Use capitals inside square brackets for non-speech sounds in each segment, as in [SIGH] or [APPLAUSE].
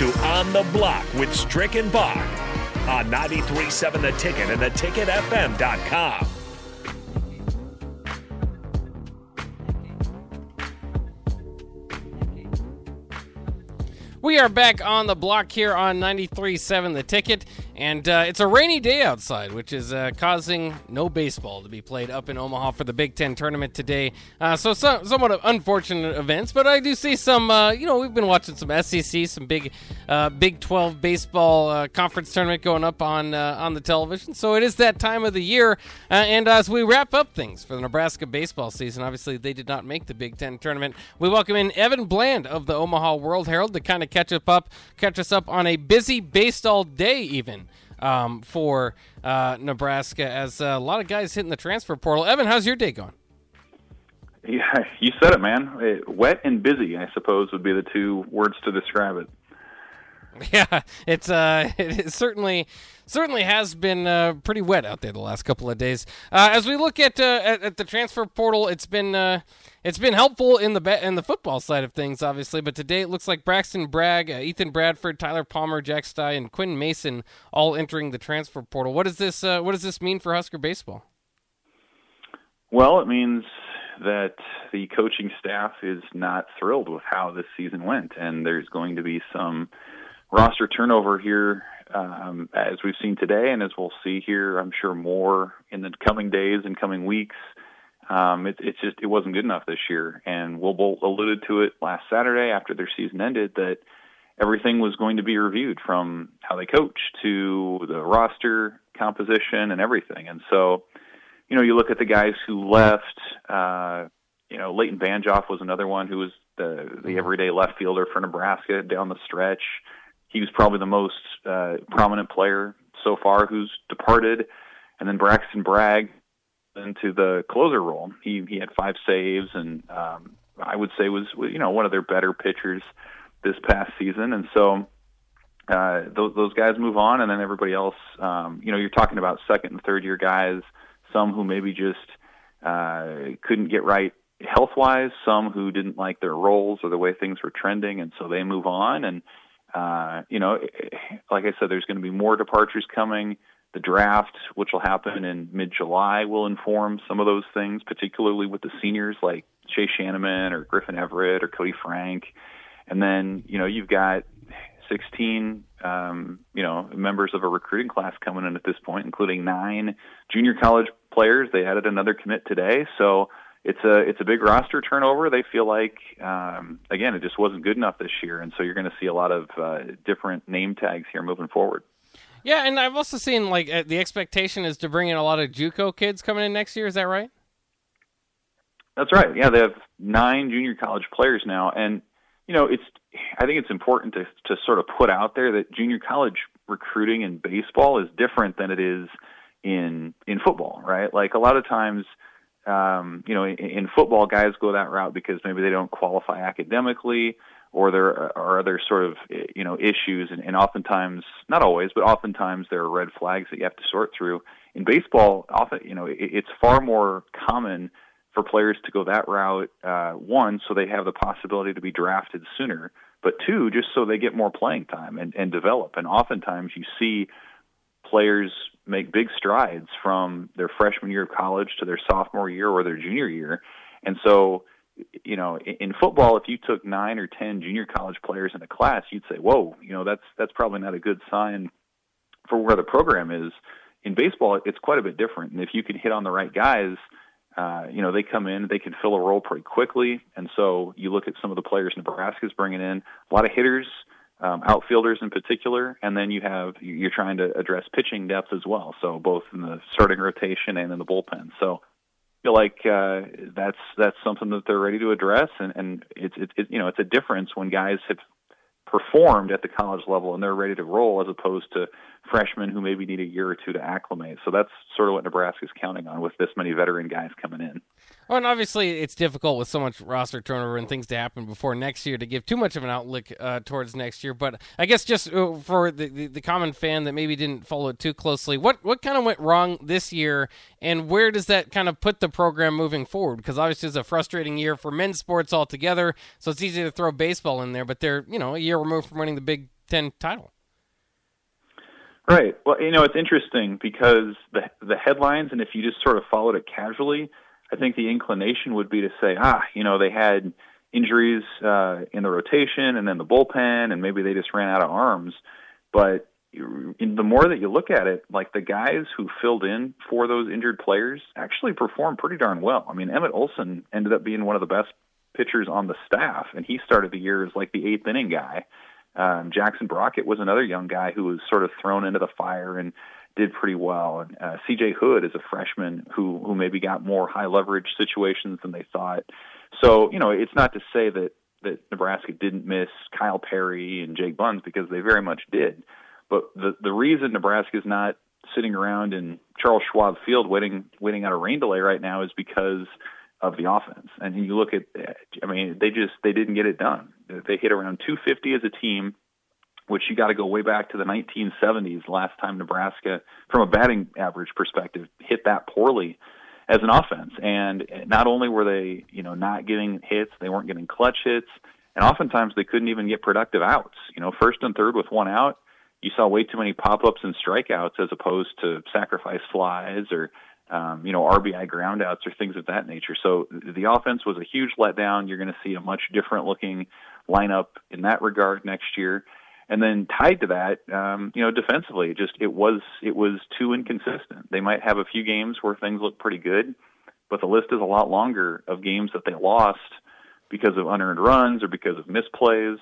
to On the Block with Strick and Bach on 93.7 The Ticket and theticketfm.com. We are back on the block here on 93.7 The Ticket, and uh, it's a rainy day outside, which is uh, causing no baseball to be played up in Omaha for the Big Ten tournament today. Uh, so, so, somewhat unfortunate events, but I do see some, uh, you know, we've been watching some SEC, some big uh, Big 12 baseball uh, conference tournament going up on, on the television. So it is that time of the year, and as we wrap up things for the Nebraska baseball season, obviously they did not make the Big Ten tournament. We welcome in Evan Bland of the Omaha World Herald to kind of catch us up, catch us up on a busy baseball day, even um, for uh, Nebraska, as a lot of guys hitting the transfer portal. Evan, how's your day going? Yeah, [LAUGHS] you said it, man. It, wet and busy, I suppose, would be the two words to describe it. [LAUGHS] Yeah, it's uh, [LAUGHS] it certainly certainly has been uh, pretty wet out there the last couple of days. Uh, as we look at, uh, at, at the transfer portal, it's been uh, it's been helpful in the be- in the football side of things, obviously. But today it looks like Braxton Bragg, uh, Ethan Bradford, Tyler Palmer, Jack Sty, and Quinn Mason all entering the transfer portal. What does this uh, What does this mean for Husker baseball? Well, it means that the coaching staff is not thrilled with how this season went, and there's going to be some roster turnover here um, as we've seen today, and as we'll see here, I'm sure more in the coming days and coming weeks. Um, it, it's just it wasn't good enough this year, and Will Bolt alluded to it last Saturday after their season ended that everything was going to be reviewed from how they coach to the roster composition and everything. And so, you know, you look at the guys who left. Uh, you know, Leighton Banjoff was another one who was the the everyday left fielder for Nebraska down the stretch he was probably the most uh, prominent player so far who's departed. And then Braxton Bragg into the closer role. He he had five saves, and um, I would say was you know one of their better pitchers this past season. And so uh, those those guys move on, and then everybody else. Um, you know, you're talking about second and third year guys, some who maybe just uh, couldn't get right health wise, some who didn't like their roles or the way things were trending, and so they move on and uh, you know, like I said, there's going to be more departures coming. The draft, which will happen in mid-July, will inform some of those things, particularly with the seniors like Chase Shanneman or Griffin Everett or Cody Frank. And then, you know, you've got 16, um, you know, members of a recruiting class coming in at this point, including nine junior college players. They added another commit today. So, it's a it's a big roster turnover. They feel like um, again it just wasn't good enough this year, and so you're going to see a lot of uh, different name tags here moving forward. Yeah, and I've also seen like uh, the expectation is to bring in a lot of JUCO kids coming in next year. Is that right? That's right. Yeah, they have nine junior college players now, and you know it's I think it's important to to sort of put out there that junior college recruiting in baseball is different than it is in in football, right? Like a lot of times um, you know, in, in football, guys go that route because maybe they don't qualify academically, or there are other sort of you know issues, and, and oftentimes, not always, but oftentimes there are red flags that you have to sort through. In baseball, often you know it, it's far more common for players to go that route. Uh, one, so they have the possibility to be drafted sooner, but two, just so they get more playing time and, and develop. And oftentimes, you see players make big strides from their freshman year of college to their sophomore year or their junior year. And so, you know, in football, if you took nine or ten junior college players in a class, you'd say, "Whoa, you know, that's that's probably not a good sign for where the program is." In baseball, it's quite a bit different, and if you can hit on the right guys, uh, you know, they come in, they can fill a role pretty quickly. And so, you look at some of the players Nebraska's bringing in, a lot of hitters um, outfielders in particular, and then you have you're trying to address pitching depth as well. So both in the starting rotation and in the bullpen. So I feel like uh, that's that's something that they're ready to address, and and it's it's it, you know it's a difference when guys have performed at the college level and they're ready to roll as opposed to freshmen who maybe need a year or two to acclimate. So that's sort of what Nebraska's counting on with this many veteran guys coming in. Well, and obviously it's difficult with so much roster turnover and things to happen before next year to give too much of an outlook uh, towards next year. But I guess just uh, for the, the, the common fan that maybe didn't follow it too closely, what what kind of went wrong this year, and where does that kind of put the program moving forward? Because obviously it's a frustrating year for men's sports altogether, so it's easy to throw baseball in there. But they're you know a year removed from winning the Big Ten title. Right. Well, you know, it's interesting because the the headlines, and if you just sort of followed it casually, I think the inclination would be to say, ah, you know, they had injuries uh, in the rotation and then the bullpen, and maybe they just ran out of arms. But the more that you look at it, like the guys who filled in for those injured players actually performed pretty darn well. I mean, Emmett Olson ended up being one of the best pitchers on the staff, and he started the year as like the eighth inning guy. Um, Jackson Brockett was another young guy who was sort of thrown into the fire and did pretty well. And uh, C.J. Hood is a freshman who who maybe got more high leverage situations than they thought. So you know, it's not to say that that Nebraska didn't miss Kyle Perry and Jake Buns because they very much did. But the the reason Nebraska is not sitting around in Charles Schwab Field waiting waiting out a rain delay right now is because of the offense. And you look at, I mean, they just they didn't get it done. They hit around 250 as a team, which you got to go way back to the 1970s. Last time Nebraska, from a batting average perspective, hit that poorly as an offense. And not only were they, you know, not getting hits, they weren't getting clutch hits, and oftentimes they couldn't even get productive outs. You know, first and third with one out, you saw way too many pop-ups and strikeouts as opposed to sacrifice flies or um, you know, RBI groundouts or things of that nature. So the offense was a huge letdown. You're going to see a much different looking lineup in that regard next year. And then tied to that, um, you know, defensively, just it was it was too inconsistent. They might have a few games where things look pretty good, but the list is a lot longer of games that they lost because of unearned runs or because of misplays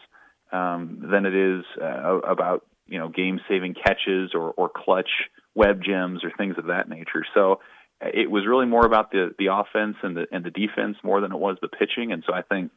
um, than it is uh, about you know game saving catches or, or clutch web gems or things of that nature. So it was really more about the the offense and the and the defense more than it was the pitching. And so I think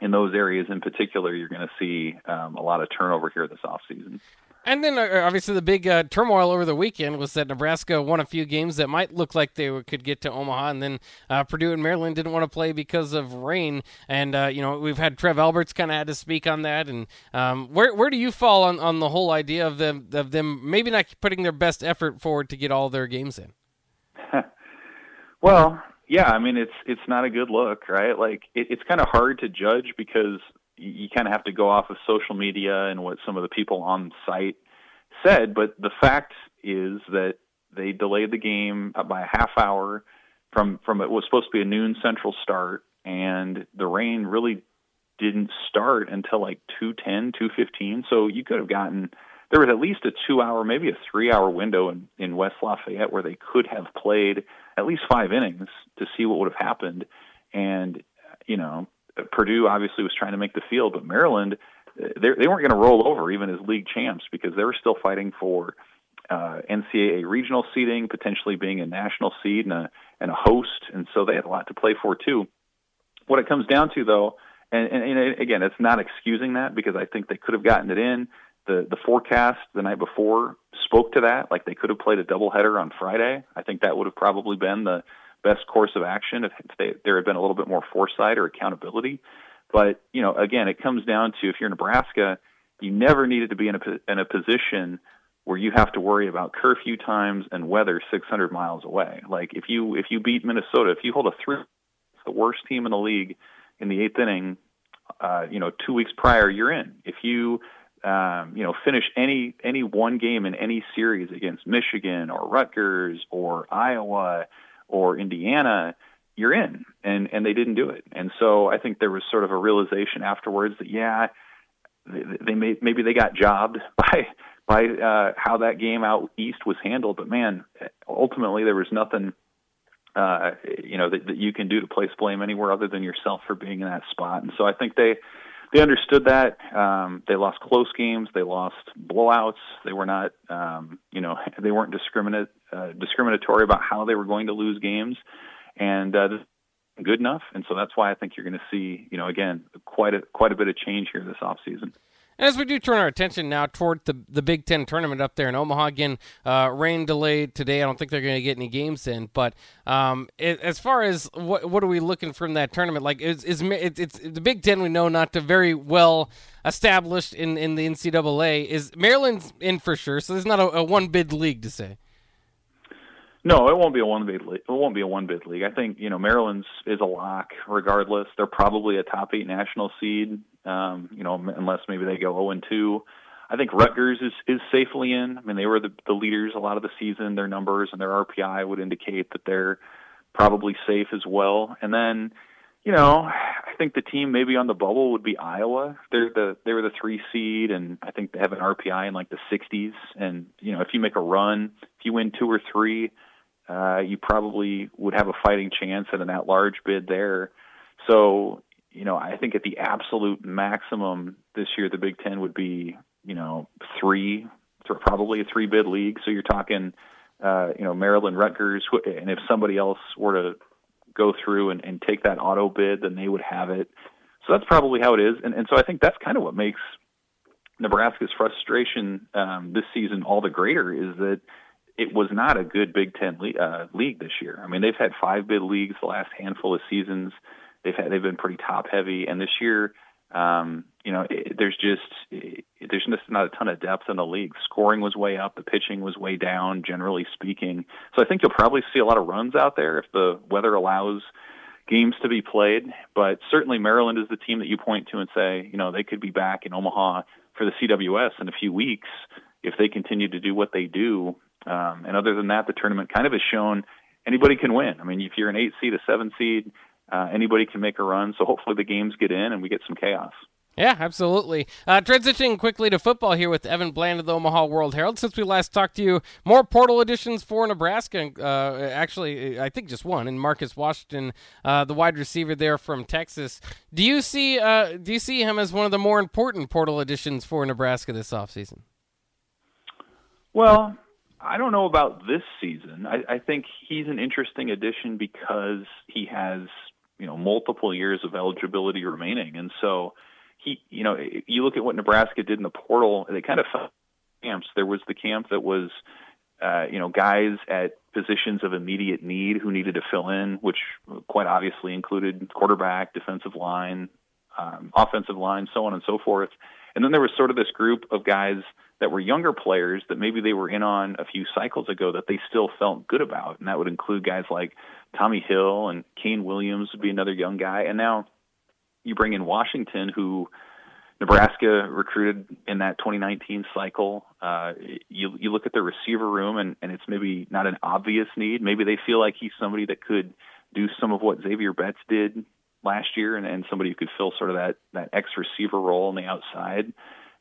in those areas in particular, you're going to see um, a lot of turnover here this offseason. And then, uh, obviously, the big uh, turmoil over the weekend was that Nebraska won a few games that might look like they could get to Omaha, and then uh, Purdue and Maryland didn't want to play because of rain. And uh, you know, we've had Trev Alberts kind of had to speak on that. And um, where where do you fall on, on the whole idea of them of them maybe not putting their best effort forward to get all their games in? [LAUGHS] well, yeah, I mean it's it's not a good look, right? Like it, it's kind of hard to judge because you, kind of have to go off of social media and what some of the people on site said. But the fact is that they delayed the game by a half hour from from it was supposed to be a noon central start, and the rain really didn't start until like 210 215 so you could have gotten there was at least a two hour, maybe a three hour window in, in West Lafayette where they could have played at least five innings to see what would have happened. And, you know, Purdue obviously was trying to make the field, but Maryland, they, they weren't going to roll over even as league champs because they were still fighting for uh, NCAA regional seeding, potentially being a national seed and a, and a host. And so they had a lot to play for, too. What it comes down to, though, and, and, and again, it's not excusing that because I think they could have gotten it in the the forecast the night before spoke to that. Like they could have played a doubleheader on Friday. I think that would have probably been the best course of action if, if they, there had been a little bit more foresight or accountability. But you know, again, it comes down to if you're Nebraska, you never needed to be in a in a position where you have to worry about curfew times and weather 600 miles away. Like if you if you beat Minnesota, if you hold a three, the worst team in the league in the eighth inning, uh, you know, two weeks prior, you're in. If you um, you know, finish any any one game in any series against Michigan or Rutgers or Iowa or Indiana, you're in, and and they didn't do it. And so I think there was sort of a realization afterwards that yeah, they, they may, maybe they got jobbed [LAUGHS] by by uh, how that game out east was handled, but man, ultimately there was nothing. Uh, you know that, that you can do to place blame anywhere other than yourself for being in that spot, and so I think they they understood that. Um, they lost close games. They lost blowouts. They were not, um, you know, [LAUGHS] they weren't discriminate uh, discriminatory about how they were going to lose games, and uh, good enough. And so that's why I think you're going to see, you know, again, quite a quite a bit of change here this off season. As we do turn our attention now toward the the Big Ten tournament up there in Omaha again, uh, rain delayed today. I don't think they're going to get any games in. But um, it, as far as what what are we looking from that tournament? Like, is, is it, it's the Big Ten? We know not to very well established in in the NCAA. Is Maryland's in for sure? So there's not a, a one bid league to say. No, it won't be a one bid league. It won't be a one bid league. I think you know Maryland's is a lock regardless. They're probably a top eight national seed um, you know, unless maybe they go 0 and 2. I think Rutgers is is safely in. I mean, they were the the leaders a lot of the season. Their numbers and their RPI would indicate that they're probably safe as well. And then, you know, I think the team maybe on the bubble would be Iowa. They're the they were the three seed, and I think they have an RPI in like the 60s. And you know, if you make a run, if you win two or three, uh, you probably would have a fighting chance at an at-large bid there. So, you know, I think at the absolute maximum this year, the Big Ten would be, you know, three, probably a three-bid league. So you're talking uh, you know, Maryland, Rutgers, and if somebody else were to go through and, and take that auto bid, then they would have it. So that's probably how it is, and, and so I think that's kind of what makes Nebraska's frustration um, this season all the greater is that it was not a good Big Ten le- uh, league this year. I mean, they've had five bid leagues the last handful of seasons. They've had they've been pretty top heavy, and this year um, you know, it, there's just it, there's just not a ton of depth in the league. Scoring was way up, the pitching was way down, generally speaking. So I think you'll probably see a lot of runs out there if the weather allows games to be played. But certainly Maryland is the team that you point to and say, you know, they could be back in Omaha for the CWS in a few weeks if they continue to do what they do. Um, and other than that, the tournament kind of has shown anybody can win. I mean, if you're an eight seed, a seven seed, uh, anybody can make a run. So hopefully the games get in and we get some chaos. Yeah, absolutely. Uh, transitioning quickly to football here with Evan Bland of the Omaha World Herald. Since we last talked to you, more portal additions for Nebraska. Uh, actually, I think just one, and Marcus Washington, uh, the wide receiver there from Texas. Do you see uh, do you see him as one of the more important portal additions for Nebraska this offseason? Well, I don't know about this season. I, I think he's an interesting addition because he has you know multiple years of eligibility remaining, and so he you know you look at what Nebraska did in the portal, they kind of felt camps. There was the camp that was uh, you know guys at positions of immediate need who needed to fill in, which quite obviously included quarterback, defensive line, um, offensive line, so on and so forth. And then there was sort of this group of guys that were younger players that maybe they were in on a few cycles ago that they still felt good about, and that would include guys like Tommy Hill and Kane Williams would be another young guy. And now you bring in Washington, who Nebraska recruited in that 2019 cycle. Uh, you you look at the receiver room, and, and it's maybe not an obvious need. Maybe they feel like he's somebody that could do some of what Xavier Betts did last year, and, and somebody who could fill sort of that that X receiver role on the outside.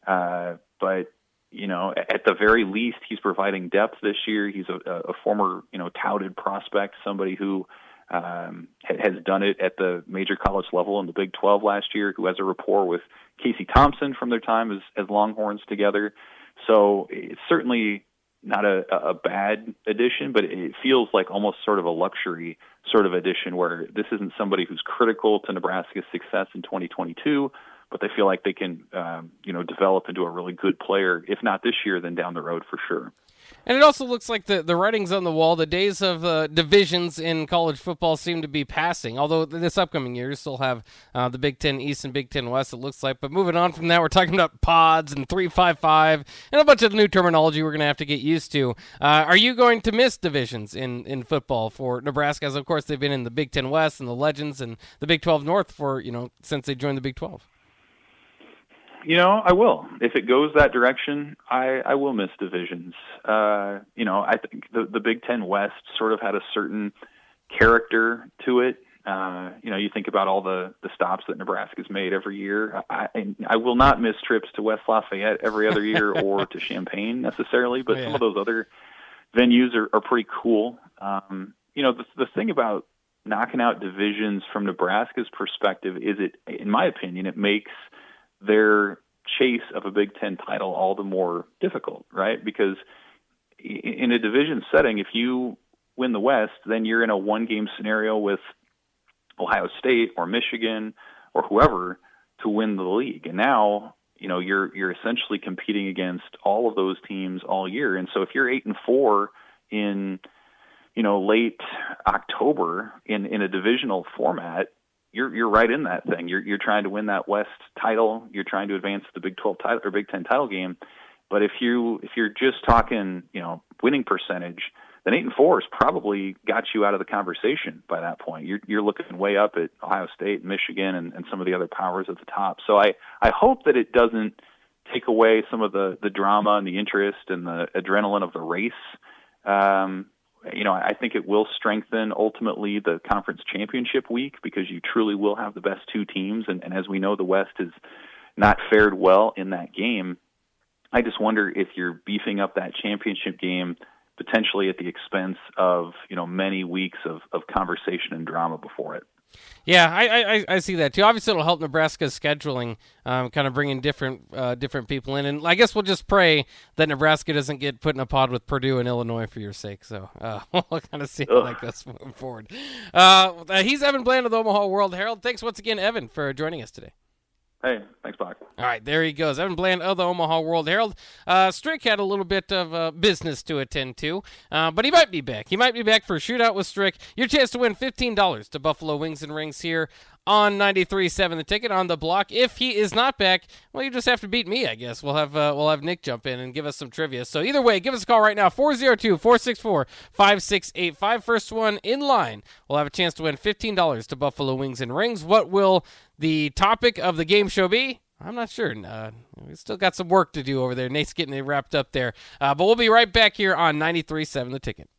Uh, but you know, at the very least, he's providing depth this year. He's a, a former, you know, touted prospect, somebody who um, has done it at the major college level in the Big 12 last year, who has a rapport with Casey Thompson from their time as, as Longhorns together. So it's certainly not a, a bad addition, but it feels like almost sort of a luxury sort of addition where this isn't somebody who's critical to Nebraska's success in 2022, but they feel like they can, um, you know, develop into a really good player, if not this year, then down the road for sure. And it also looks like the, the writing's on the wall. The days of uh, divisions in college football seem to be passing. Although this upcoming year, you still have uh, the Big Ten East and Big Ten West, it looks like. But moving on from that, we're talking about pods and 355 and a bunch of new terminology we're going to have to get used to. Uh, are you going to miss divisions in, in football for Nebraska? As, of course, they've been in the Big Ten West and the Legends and the Big 12 North for, you know, since they joined the Big 12. You know, I will. If it goes that direction, I, I will miss divisions. Uh, you know, I think the, the Big Ten West sort of had a certain character to it. Uh, you know, you think about all the the stops that Nebraska's made every year. I I I will not miss trips to West Lafayette every other year [LAUGHS] or to Champaign necessarily, but oh, yeah. some of those other venues are, are pretty cool. Um, you know, the the thing about knocking out divisions from Nebraska's perspective is it, in my opinion, it makes their chase of a Big Ten title all the more difficult, right? Because in a division setting, if you win the West, then you're in a one game scenario with Ohio State or Michigan or whoever to win the league. And now, you know, you're you're essentially competing against all of those teams all year. And so if you're 8 and 4 in you know, late October in in a divisional format, you're you're right in that thing. You're you're trying to win that West title. You're trying to advance the Big 12 title or Big 10 title game. But if you if you're just talking, you know, winning percentage, then eight and four has probably got you out of the conversation by that point. You're you're looking way up at Ohio State, Michigan, and, and some of the other powers at the top. So I I hope that it doesn't take away some of the the drama and the interest and the adrenaline of the race. Um, you know, I think it will strengthen ultimately the conference championship week because you truly will have the best two teams, and, and as we know, the West has not fared well in that game. I just wonder if you're beefing up that championship game potentially at the expense of you know many weeks of, of conversation and drama before it. Yeah, I, I, I see that too. Obviously, it'll help Nebraska's scheduling, um, kind of bringing different uh, different people in, and I guess we'll just pray that Nebraska doesn't get put in a pod with Purdue and Illinois for your sake. So uh, [LAUGHS] we'll kind of see how that goes moving forward. Uh, he's Evan Bland of the Omaha World Herald. Thanks once again, Evan, for joining us today. Hey, thanks, Bach. All right, there he goes. Evan Bland of the Omaha World Herald. Uh, Strick had a little bit of uh, business to attend to, uh, but he might be back. He might be back for a shootout with Strick. Your chance to win $15 to Buffalo Wings and Rings here on 93.7 the ticket on the block. If he is not back, well, you just have to beat me, I guess. We'll have uh, we'll have Nick jump in and give us some trivia. So either way, give us a call right now 402-464-5685. First one in line. We'll have a chance to win $15 to Buffalo Wings and Rings. What will the topic of the game show be? I'm not sure. Uh, we still got some work to do over there. Nate's getting it wrapped up there. Uh, but we'll be right back here on 93.7 the ticket.